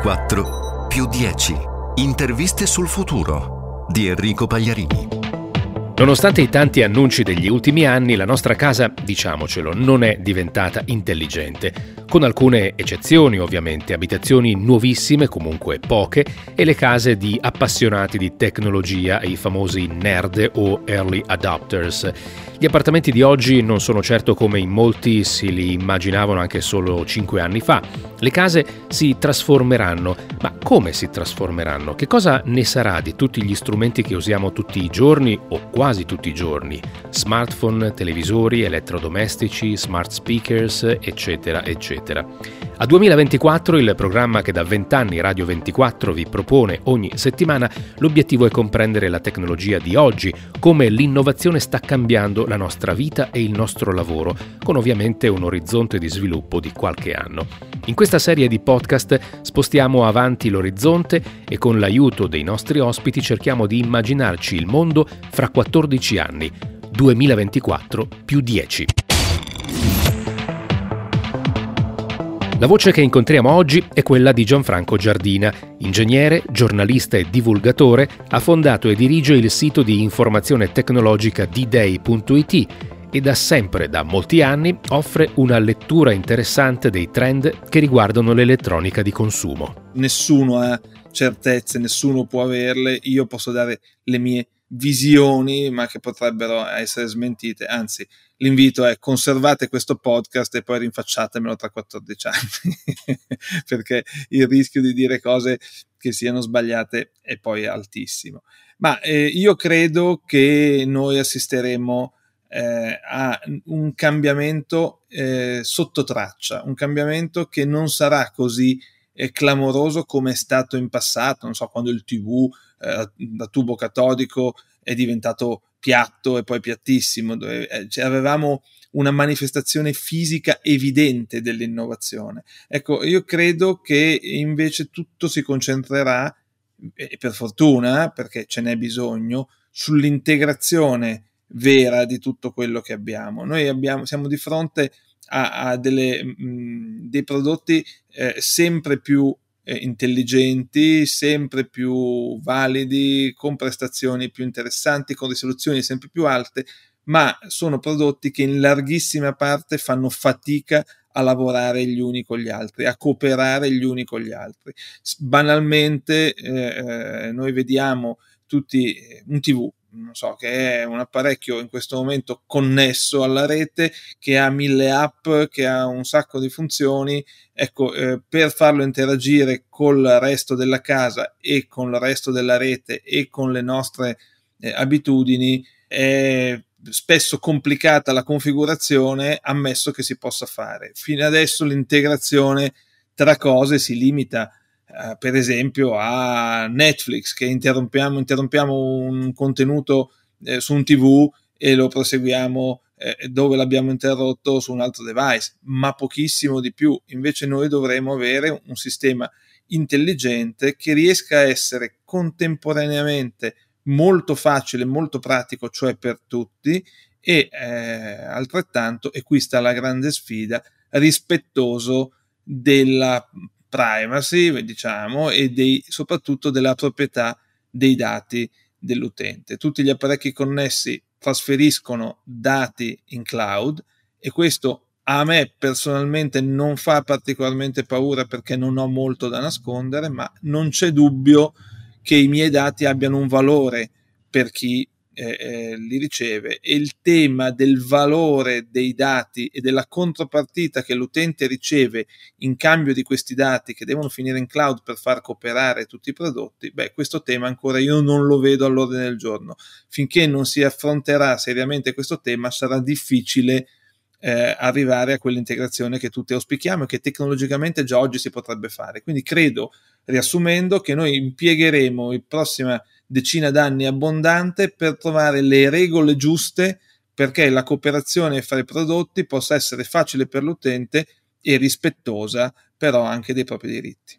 2024 più 10. Interviste sul futuro di Enrico Pagliarini. Nonostante i tanti annunci degli ultimi anni, la nostra casa, diciamocelo, non è diventata intelligente con alcune eccezioni ovviamente, abitazioni nuovissime, comunque poche, e le case di appassionati di tecnologia, i famosi nerd o early adopters. Gli appartamenti di oggi non sono certo come in molti si li immaginavano anche solo cinque anni fa. Le case si trasformeranno, ma come si trasformeranno? Che cosa ne sarà di tutti gli strumenti che usiamo tutti i giorni o quasi tutti i giorni? Smartphone, televisori, elettrodomestici, smart speakers, eccetera, eccetera eccetera. A 2024, il programma che da 20 anni Radio 24 vi propone ogni settimana, l'obiettivo è comprendere la tecnologia di oggi, come l'innovazione sta cambiando la nostra vita e il nostro lavoro, con ovviamente un orizzonte di sviluppo di qualche anno. In questa serie di podcast spostiamo avanti l'orizzonte e con l'aiuto dei nostri ospiti cerchiamo di immaginarci il mondo fra 14 anni, 2024 più 10. La voce che incontriamo oggi è quella di Gianfranco Giardina, ingegnere, giornalista e divulgatore, ha fondato e dirige il sito di informazione tecnologica d-day.it e da sempre, da molti anni, offre una lettura interessante dei trend che riguardano l'elettronica di consumo. Nessuno ha certezze, nessuno può averle, io posso dare le mie visioni, ma che potrebbero essere smentite. Anzi, l'invito è conservate questo podcast e poi rinfacciatemelo tra 14 anni, perché il rischio di dire cose che siano sbagliate è poi altissimo. Ma eh, io credo che noi assisteremo eh, a un cambiamento eh, sotto traccia, un cambiamento che non sarà così eh, clamoroso come è stato in passato, non so, quando il TV eh, da tubo catodico è diventato piatto e poi piattissimo, dove eh, cioè, avevamo una manifestazione fisica evidente dell'innovazione. Ecco, io credo che invece tutto si concentrerà, e per fortuna, perché ce n'è bisogno, sull'integrazione vera di tutto quello che abbiamo. Noi abbiamo, siamo di fronte a, a delle, mh, dei prodotti eh, sempre più eh, intelligenti, sempre più validi, con prestazioni più interessanti, con risoluzioni sempre più alte, ma sono prodotti che in larghissima parte fanno fatica a lavorare gli uni con gli altri, a cooperare gli uni con gli altri. Banalmente eh, eh noi vediamo tutti eh, un TV, non so, che è un apparecchio in questo momento connesso alla rete, che ha mille app, che ha un sacco di funzioni. Ecco, eh, per farlo interagire col resto della casa e con il resto della rete e con le nostre eh, abitudini è spesso complicata la configurazione, ammesso che si possa fare. Fino adesso l'integrazione tra cose si limita eh, per esempio a Netflix che interrompiamo, interrompiamo un contenuto eh, su un TV e lo proseguiamo eh, dove l'abbiamo interrotto su un altro device, ma pochissimo di più. Invece noi dovremo avere un sistema intelligente che riesca a essere contemporaneamente molto facile, molto pratico, cioè per tutti, e eh, altrettanto, e qui sta la grande sfida, rispettoso della privacy, diciamo, e dei, soprattutto della proprietà dei dati dell'utente. Tutti gli apparecchi connessi trasferiscono dati in cloud e questo a me personalmente non fa particolarmente paura perché non ho molto da nascondere, ma non c'è dubbio che i miei dati abbiano un valore per chi eh, eh, li riceve e il tema del valore dei dati e della contropartita che l'utente riceve in cambio di questi dati che devono finire in cloud per far cooperare tutti i prodotti, beh, questo tema ancora io non lo vedo all'ordine del giorno. Finché non si affronterà seriamente questo tema sarà difficile eh, arrivare a quell'integrazione che tutti auspichiamo e che tecnologicamente già oggi si potrebbe fare. Quindi credo, riassumendo, che noi impiegheremo il prossimo decina d'anni abbondante per trovare le regole giuste perché la cooperazione fra i prodotti possa essere facile per l'utente e rispettosa però anche dei propri diritti.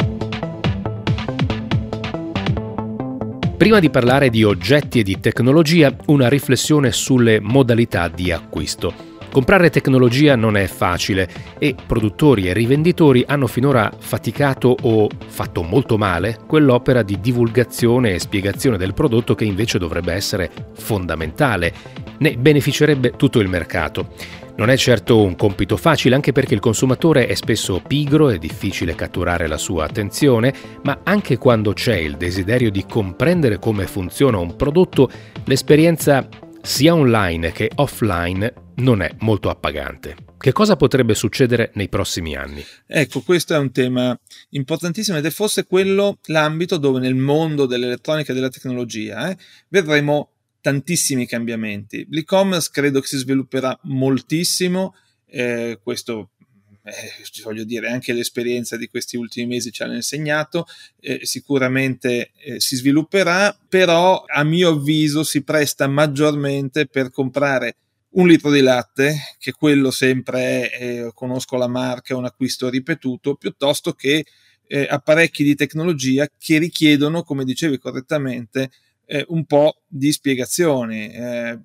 Prima di parlare di oggetti e di tecnologia, una riflessione sulle modalità di acquisto. Comprare tecnologia non è facile e produttori e rivenditori hanno finora faticato o fatto molto male quell'opera di divulgazione e spiegazione del prodotto che invece dovrebbe essere fondamentale. Ne beneficerebbe tutto il mercato. Non è certo un compito facile anche perché il consumatore è spesso pigro, è difficile catturare la sua attenzione, ma anche quando c'è il desiderio di comprendere come funziona un prodotto, l'esperienza sia online che offline non è molto appagante. Che cosa potrebbe succedere nei prossimi anni? Ecco, questo è un tema importantissimo ed è forse quello l'ambito dove nel mondo dell'elettronica e della tecnologia eh, vedremo tantissimi cambiamenti. L'e-commerce credo che si svilupperà moltissimo, eh, questo eh, voglio dire, anche l'esperienza di questi ultimi mesi ci hanno insegnato, eh, sicuramente eh, si svilupperà, però a mio avviso si presta maggiormente per comprare un litro di latte, che quello sempre è, conosco la marca, è un acquisto ripetuto, piuttosto che eh, apparecchi di tecnologia che richiedono, come dicevi correttamente, eh, un po' di spiegazioni. Eh,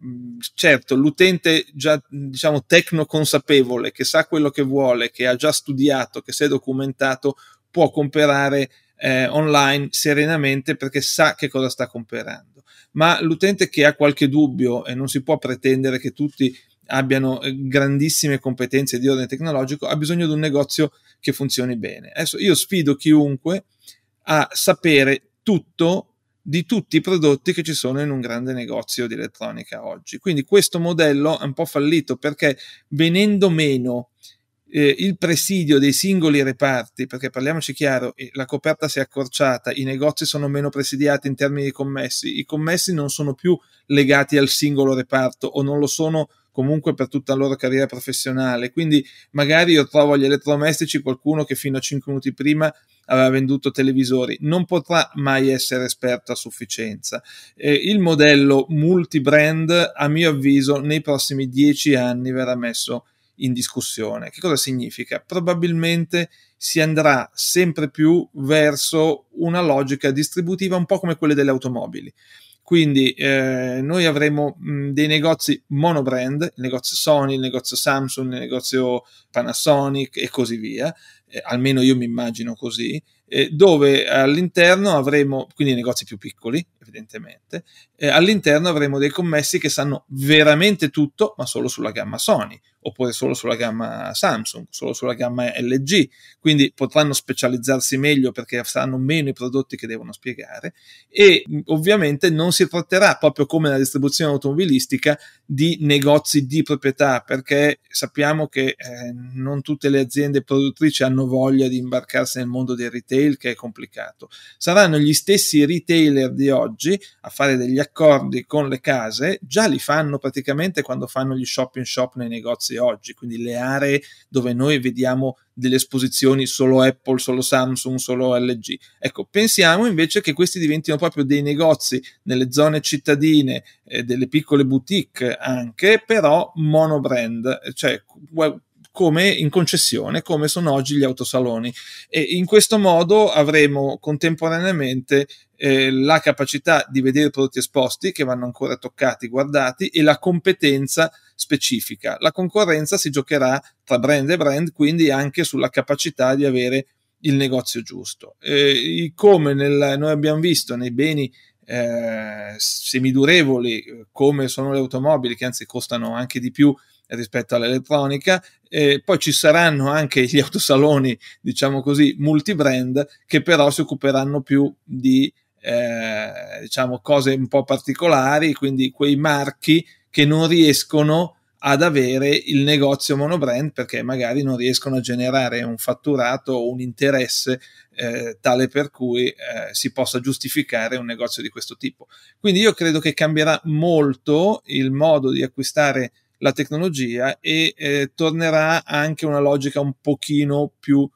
certo, l'utente già diciamo tecno consapevole, che sa quello che vuole, che ha già studiato, che si è documentato, può comprare eh, online serenamente perché sa che cosa sta comprando ma l'utente che ha qualche dubbio e non si può pretendere che tutti abbiano eh, grandissime competenze di ordine tecnologico, ha bisogno di un negozio che funzioni bene. Adesso io sfido chiunque a sapere tutto di tutti i prodotti che ci sono in un grande negozio di elettronica oggi. Quindi questo modello è un po' fallito perché venendo meno eh, il presidio dei singoli reparti, perché parliamoci chiaro, la coperta si è accorciata, i negozi sono meno presidiati in termini di commessi, i commessi non sono più legati al singolo reparto o non lo sono comunque per tutta la loro carriera professionale. Quindi magari io trovo agli elettrodomestici qualcuno che fino a 5 minuti prima aveva venduto televisori, non potrà mai essere esperto a sufficienza. Eh, il modello multibrand, a mio avviso, nei prossimi 10 anni verrà messo in discussione. Che cosa significa? Probabilmente si andrà sempre più verso una logica distributiva un po' come quelle delle automobili. Quindi eh, noi avremo mh, dei negozi monobrand, il negozio Sony, il negozio Samsung, il negozio Panasonic e così via, eh, almeno io mi immagino così, eh, dove all'interno avremo, quindi negozi più piccoli evidentemente, eh, all'interno avremo dei commessi che sanno veramente tutto, ma solo sulla gamma Sony, oppure solo sulla gamma Samsung, solo sulla gamma LG, quindi potranno specializzarsi meglio perché saranno meno i prodotti che devono spiegare e ovviamente non si tratterà proprio come nella distribuzione automobilistica di negozi di proprietà perché sappiamo che eh, non tutte le aziende produttrici hanno voglia di imbarcarsi nel mondo del retail che è complicato. Saranno gli stessi retailer di oggi a fare degli accordi con le case, già li fanno praticamente quando fanno gli shop in shop nei negozi oggi, quindi le aree dove noi vediamo delle esposizioni solo Apple, solo Samsung, solo LG. Ecco, pensiamo invece che questi diventino proprio dei negozi nelle zone cittadine, eh, delle piccole boutique anche, però monobrand, cioè come in concessione, come sono oggi gli autosaloni. E in questo modo avremo contemporaneamente eh, la capacità di vedere i prodotti esposti che vanno ancora toccati, guardati e la competenza specifica. La concorrenza si giocherà tra brand e brand, quindi anche sulla capacità di avere il negozio giusto. Eh, come nel, noi abbiamo visto nei beni eh, semidurevoli come sono le automobili, che anzi costano anche di più rispetto all'elettronica. E poi ci saranno anche gli autosaloni, diciamo così, multibrand, che però si occuperanno più di eh, diciamo cose un po' particolari, quindi quei marchi che non riescono ad avere il negozio monobrand perché magari non riescono a generare un fatturato o un interesse eh, tale per cui eh, si possa giustificare un negozio di questo tipo. Quindi io credo che cambierà molto il modo di acquistare la tecnologia e eh, tornerà anche una logica un pochino più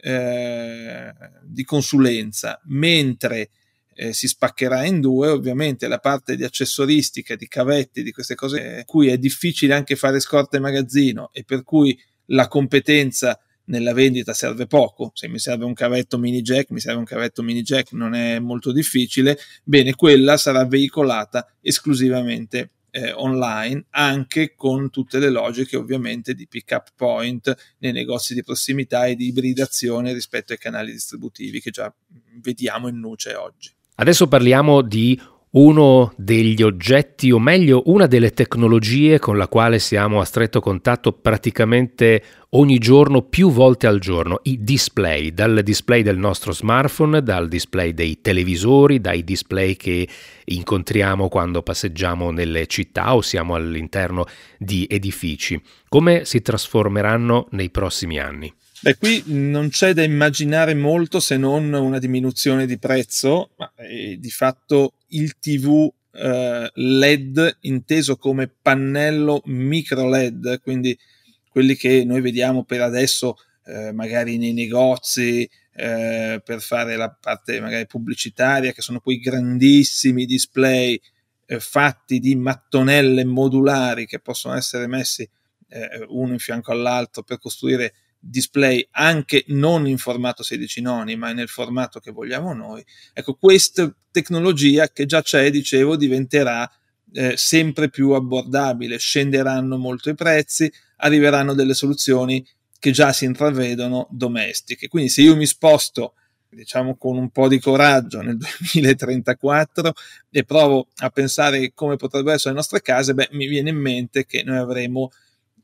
eh, di consulenza, mentre eh, si spaccherà in due, ovviamente la parte di accessoristica, di cavetti, di queste cose, eh, cui è difficile anche fare scorta in magazzino e per cui la competenza nella vendita serve poco, se mi serve un cavetto mini jack, mi serve un cavetto mini jack, non è molto difficile, bene, quella sarà veicolata esclusivamente eh, online, anche con tutte le logiche ovviamente di pick up point nei negozi di prossimità e di ibridazione rispetto ai canali distributivi che già vediamo in nuce oggi. Adesso parliamo di uno degli oggetti, o meglio una delle tecnologie con la quale siamo a stretto contatto praticamente ogni giorno, più volte al giorno, i display, dal display del nostro smartphone, dal display dei televisori, dai display che incontriamo quando passeggiamo nelle città o siamo all'interno di edifici. Come si trasformeranno nei prossimi anni? Beh, qui non c'è da immaginare molto se non una diminuzione di prezzo, ma eh, di fatto il TV eh, LED inteso come pannello micro LED, quindi quelli che noi vediamo per adesso eh, magari nei negozi eh, per fare la parte magari pubblicitaria, che sono quei grandissimi display eh, fatti di mattonelle modulari che possono essere messi eh, uno in fianco all'altro per costruire display anche non in formato 16 noni, ma nel formato che vogliamo noi. Ecco, questa tecnologia che già c'è, dicevo, diventerà eh, sempre più abbordabile, scenderanno molto i prezzi, arriveranno delle soluzioni che già si intravedono domestiche. Quindi se io mi sposto diciamo con un po' di coraggio nel 2034 e provo a pensare come potrebbero essere le nostre case, beh, mi viene in mente che noi avremo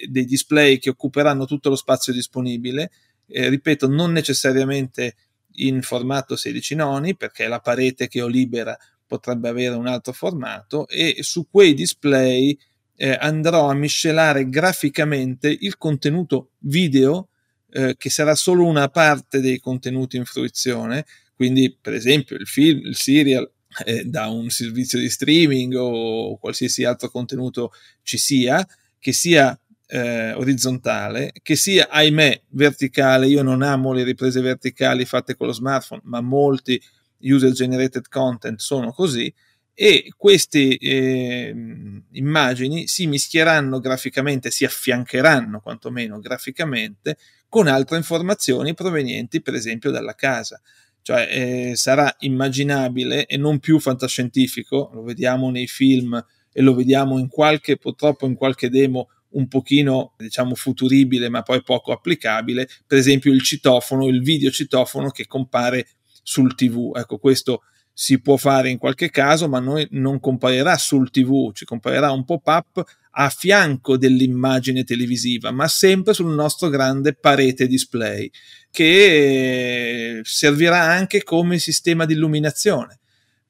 dei display che occuperanno tutto lo spazio disponibile, eh, ripeto, non necessariamente in formato 16 noni, perché la parete che ho libera potrebbe avere un altro formato, e su quei display eh, andrò a miscelare graficamente il contenuto video, eh, che sarà solo una parte dei contenuti in fruizione, quindi per esempio il film, il serial, eh, da un servizio di streaming o qualsiasi altro contenuto ci sia, che sia eh, orizzontale, che sia, ahimè, verticale. Io non amo le riprese verticali fatte con lo smartphone, ma molti user generated content sono così. E queste eh, immagini si mischieranno graficamente, si affiancheranno quantomeno graficamente con altre informazioni provenienti, per esempio, dalla casa. Cioè eh, sarà immaginabile e non più fantascientifico, lo vediamo nei film e lo vediamo in qualche, purtroppo in qualche demo un pochino diciamo futuribile ma poi poco applicabile, per esempio il citofono, il video citofono che compare sul TV. Ecco, questo si può fare in qualche caso, ma noi non comparirà sul TV, ci comparirà un pop-up a fianco dell'immagine televisiva, ma sempre sul nostro grande parete display, che servirà anche come sistema di illuminazione,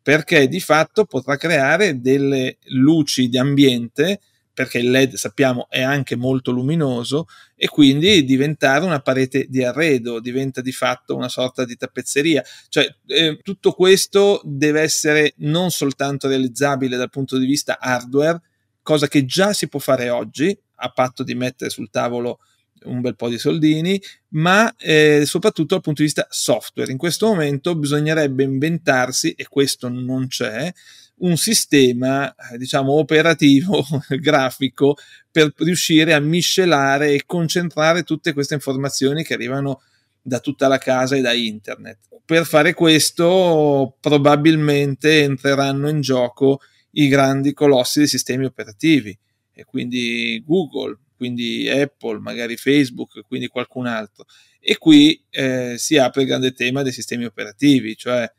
perché di fatto potrà creare delle luci di ambiente perché il LED sappiamo è anche molto luminoso e quindi diventare una parete di arredo, diventa di fatto una sorta di tappezzeria. Cioè eh, tutto questo deve essere non soltanto realizzabile dal punto di vista hardware, cosa che già si può fare oggi, a patto di mettere sul tavolo un bel po' di soldini, ma eh, soprattutto dal punto di vista software. In questo momento bisognerebbe inventarsi, e questo non c'è, un sistema, eh, diciamo, operativo, grafico, per riuscire a miscelare e concentrare tutte queste informazioni che arrivano da tutta la casa e da internet. Per fare questo probabilmente entreranno in gioco i grandi colossi dei sistemi operativi e quindi Google, quindi Apple, magari Facebook, quindi qualcun altro. E qui eh, si apre il grande tema dei sistemi operativi, cioè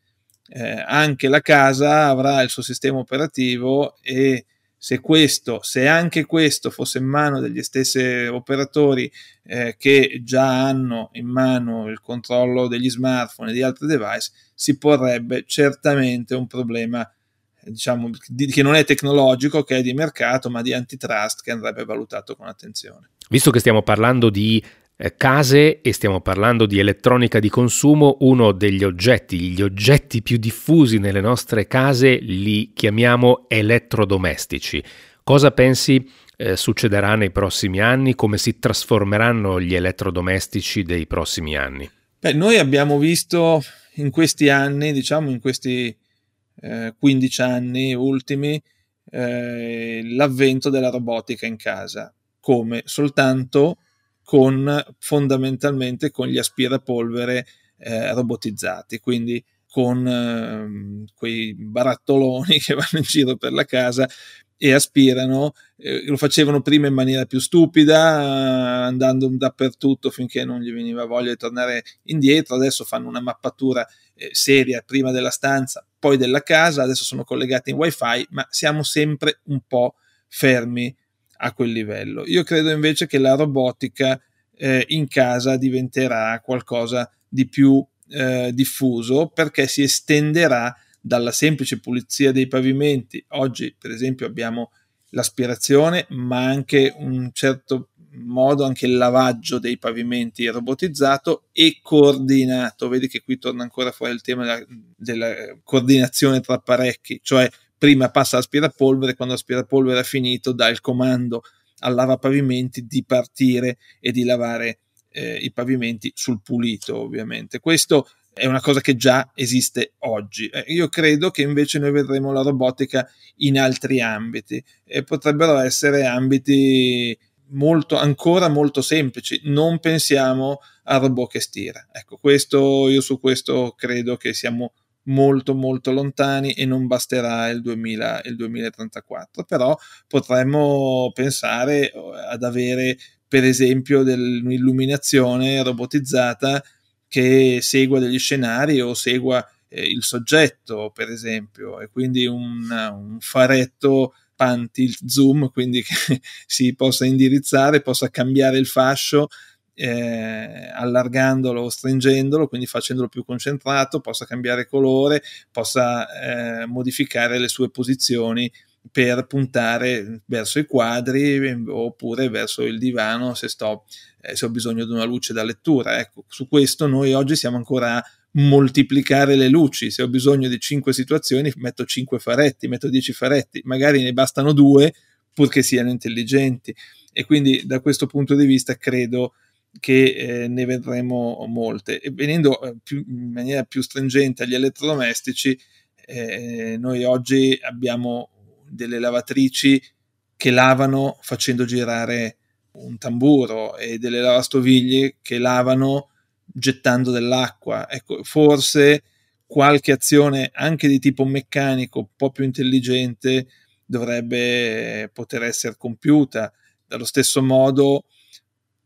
eh, anche la casa avrà il suo sistema operativo e se questo, se anche questo fosse in mano degli stessi operatori eh, che già hanno in mano il controllo degli smartphone e di altri device, si porrebbe certamente un problema diciamo, di, che non è tecnologico, che è di mercato, ma di antitrust che andrebbe valutato con attenzione. Visto che stiamo parlando di case e stiamo parlando di elettronica di consumo, uno degli oggetti, gli oggetti più diffusi nelle nostre case li chiamiamo elettrodomestici. Cosa pensi eh, succederà nei prossimi anni? Come si trasformeranno gli elettrodomestici dei prossimi anni? Beh, noi abbiamo visto in questi anni, diciamo in questi eh, 15 anni ultimi, eh, l'avvento della robotica in casa, come soltanto con fondamentalmente con gli aspirapolvere eh, robotizzati, quindi con eh, quei barattoloni che vanno in giro per la casa e aspirano, eh, lo facevano prima in maniera più stupida, andando dappertutto finché non gli veniva voglia di tornare indietro, adesso fanno una mappatura eh, seria prima della stanza, poi della casa, adesso sono collegati in wifi, ma siamo sempre un po' fermi a quel livello. Io credo invece che la robotica eh, in casa diventerà qualcosa di più eh, diffuso perché si estenderà dalla semplice pulizia dei pavimenti. Oggi, per esempio, abbiamo l'aspirazione, ma anche un certo modo anche il lavaggio dei pavimenti robotizzato e coordinato. Vedi che qui torna ancora fuori il tema della, della coordinazione tra apparecchi, cioè prima passa l'aspirapolvere, quando l'aspirapolvere è finito dà il comando al lavapavimenti di partire e di lavare eh, i pavimenti sul pulito, ovviamente. Questo è una cosa che già esiste oggi. Eh, io credo che invece noi vedremo la robotica in altri ambiti e potrebbero essere ambiti molto, ancora molto semplici. Non pensiamo al robot che stira. Ecco, questo, io su questo credo che siamo molto molto lontani e non basterà il, 2000, il 2034 però potremmo pensare eh, ad avere per esempio dell'illuminazione robotizzata che segua degli scenari o segua eh, il soggetto, per esempio, e quindi un, un faretto pan tilt zoom, quindi che si possa indirizzare, possa cambiare il fascio eh, allargandolo o stringendolo, quindi facendolo più concentrato, possa cambiare colore, possa eh, modificare le sue posizioni per puntare verso i quadri oppure verso il divano se, sto, eh, se ho bisogno di una luce da lettura. Ecco, su questo noi oggi siamo ancora a moltiplicare le luci. Se ho bisogno di cinque situazioni, metto cinque faretti, metto dieci faretti, magari ne bastano due purché siano intelligenti. E quindi da questo punto di vista credo che eh, ne vedremo molte. E venendo eh, più, in maniera più stringente agli elettrodomestici, eh, noi oggi abbiamo delle lavatrici che lavano facendo girare un tamburo e delle lavastoviglie che lavano gettando dell'acqua. Ecco, forse qualche azione anche di tipo meccanico, un po' più intelligente, dovrebbe poter essere compiuta. Dallo stesso modo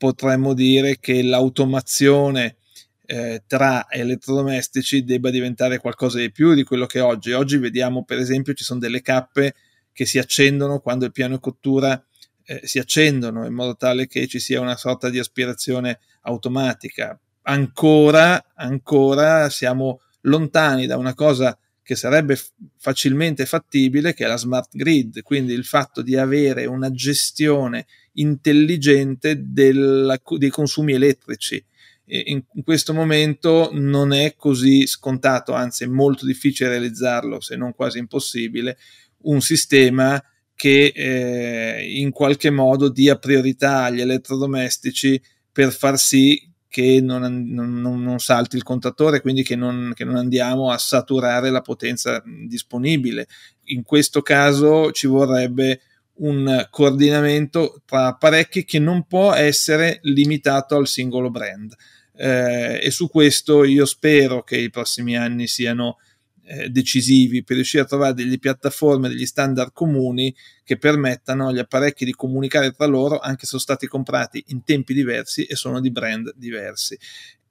potremmo dire che l'automazione eh, tra elettrodomestici debba diventare qualcosa di più di quello che è oggi. Oggi vediamo per esempio ci sono delle cappe che si accendono quando il piano cottura eh, si accendono in modo tale che ci sia una sorta di aspirazione automatica. Ancora, ancora siamo lontani da una cosa che sarebbe facilmente fattibile, che è la smart grid, quindi il fatto di avere una gestione intelligente della, dei consumi elettrici. In, in questo momento non è così scontato, anzi è molto difficile realizzarlo, se non quasi impossibile, un sistema che eh, in qualche modo dia priorità agli elettrodomestici per far sì che non, non, non salti il contatore, quindi che non, che non andiamo a saturare la potenza disponibile. In questo caso ci vorrebbe un coordinamento tra apparecchi che non può essere limitato al singolo brand. Eh, e su questo io spero che i prossimi anni siano eh, decisivi per riuscire a trovare delle piattaforme, degli standard comuni che permettano agli apparecchi di comunicare tra loro anche se sono stati comprati in tempi diversi e sono di brand diversi.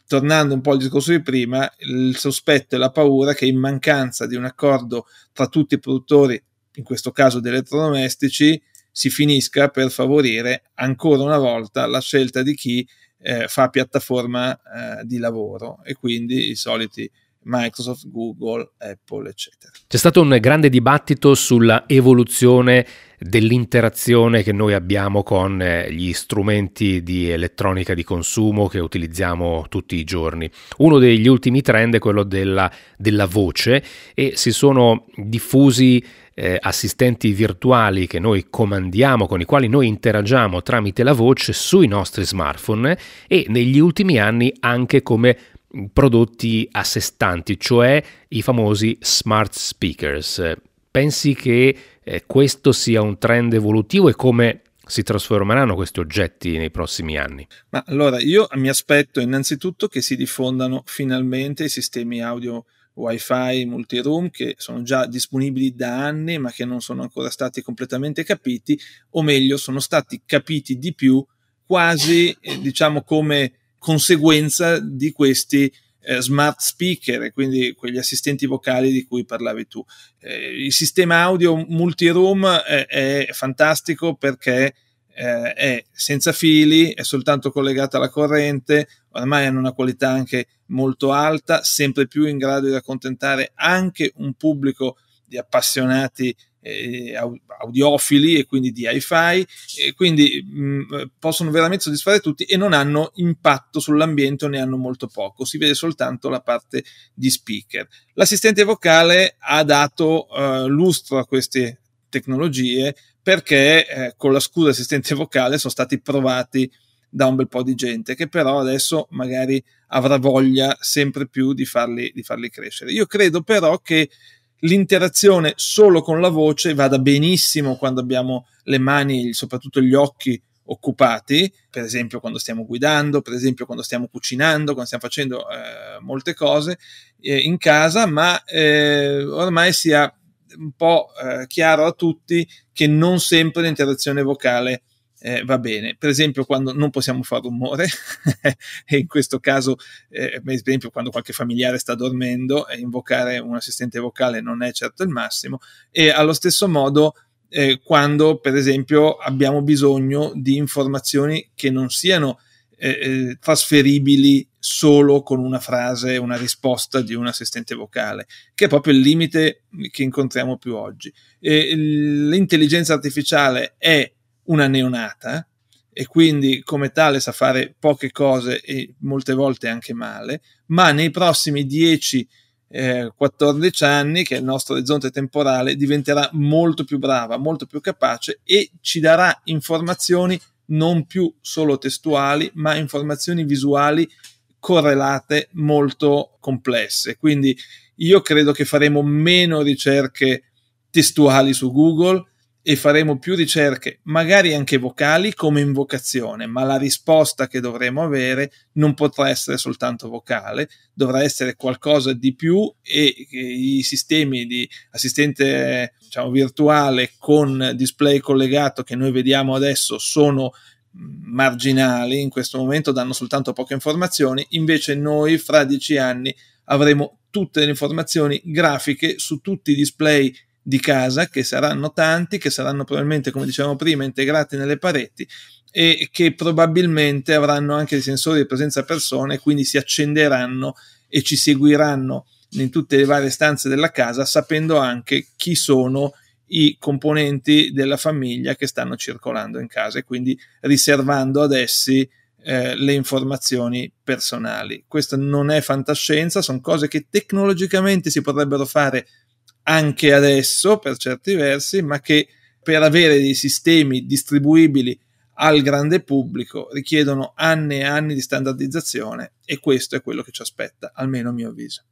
Tornando un po' al discorso di prima, il sospetto e la paura che in mancanza di un accordo tra tutti i produttori, in questo caso di elettrodomestici, si finisca per favorire ancora una volta la scelta di chi eh, fa piattaforma eh, di lavoro. E quindi i soliti Microsoft, Google, Apple, eccetera. C'è stato un grande dibattito sulla evoluzione dell'interazione che noi abbiamo con eh, gli strumenti di elettronica di consumo che utilizziamo tutti i giorni. Uno degli ultimi trend è quello della, della voce e si sono diffusi eh, assistenti virtuali che noi comandiamo, con i quali noi interagiamo tramite la voce sui nostri smartphone e negli ultimi anni anche come prodotti a sé stanti, cioè i famosi smart speakers. Pensi che eh, questo sia un trend evolutivo e come si trasformeranno questi oggetti nei prossimi anni? Ma allora io mi aspetto innanzitutto che si diffondano finalmente i sistemi audio wifi multiroom che sono già disponibili da anni ma che non sono ancora stati completamente capiti o meglio sono stati capiti di più quasi eh, diciamo come conseguenza di questi eh, smart speaker, quindi quegli assistenti vocali di cui parlavi tu. Eh, il sistema audio multiroom è, è fantastico perché eh, è senza fili, è soltanto collegato alla corrente, ormai hanno una qualità anche molto alta, sempre più in grado di accontentare anche un pubblico di appassionati eh, audiofili e quindi di hi-fi e quindi mh, mm, possono veramente soddisfare tutti e non hanno impatto sull'ambiente o ne hanno molto poco, si vede soltanto la parte di speaker. L'assistente vocale ha dato uh, lustro a queste tecnologie perché eh, con la scusa assistente vocale sono stati provati da un bel po' di gente che però adesso magari avrà voglia sempre più di farli, di farli crescere. Io credo però che l'interazione solo con la voce vada benissimo quando abbiamo le mani, soprattutto gli occhi occupati, per esempio quando stiamo guidando, per esempio quando stiamo cucinando, quando stiamo facendo eh, molte cose eh, in casa, ma eh, ormai sia un po' eh, chiaro a tutti che non sempre l'interazione vocale eh, va bene. Per esempio, quando non possiamo fare rumore, e in questo caso, eh, per esempio, quando qualche familiare sta dormendo, eh, invocare un assistente vocale non è certo il massimo, e allo stesso modo. Eh, quando per esempio abbiamo bisogno di informazioni che non siano eh, eh, trasferibili solo con una frase, una risposta di un assistente vocale, che è proprio il limite che incontriamo più oggi. E l'intelligenza artificiale è una neonata e quindi come tale sa fare poche cose e molte volte anche male, ma nei prossimi 10 eh, 14 anni, che è il nostro orizzonte temporale, diventerà molto più brava, molto più capace e ci darà informazioni non più solo testuali, ma informazioni visuali correlate molto complesse. Quindi io credo che faremo meno ricerche testuali su Google e faremo più ricerche, magari anche vocali come invocazione, ma la risposta che dovremo avere non potrà essere soltanto vocale, dovrà essere qualcosa di più e i sistemi di assistente diciamo, virtuale con display collegato che noi vediamo adesso sono marginali in questo momento danno soltanto poche informazioni invece noi fra dieci anni avremo tutte le informazioni grafiche su tutti i display di casa, che saranno tanti, che saranno probabilmente, come dicevamo prima, integrati nelle pareti e che probabilmente avranno anche dei sensori di presenza persone, quindi si accenderanno e ci seguiranno in tutte le varie stanze della casa, sapendo anche chi sono i componenti della famiglia che stanno circolando in casa e quindi riservando ad essi eh, le informazioni personali. Questa non è fantascienza, sono cose che tecnologicamente si potrebbero fare anche adesso per certi versi, ma che per avere dei sistemi distribuibili al grande pubblico richiedono anni e anni di standardizzazione e questo è quello che ci aspetta, almeno a mio avviso.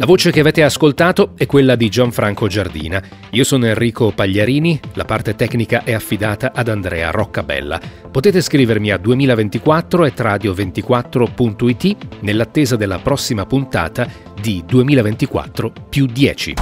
La voce che avete ascoltato è quella di Gianfranco Giardina. Io sono Enrico Pagliarini, la parte tecnica è affidata ad Andrea Roccabella. Potete scrivermi a 2024.radio24.it nell'attesa della prossima puntata di 2024 più 10.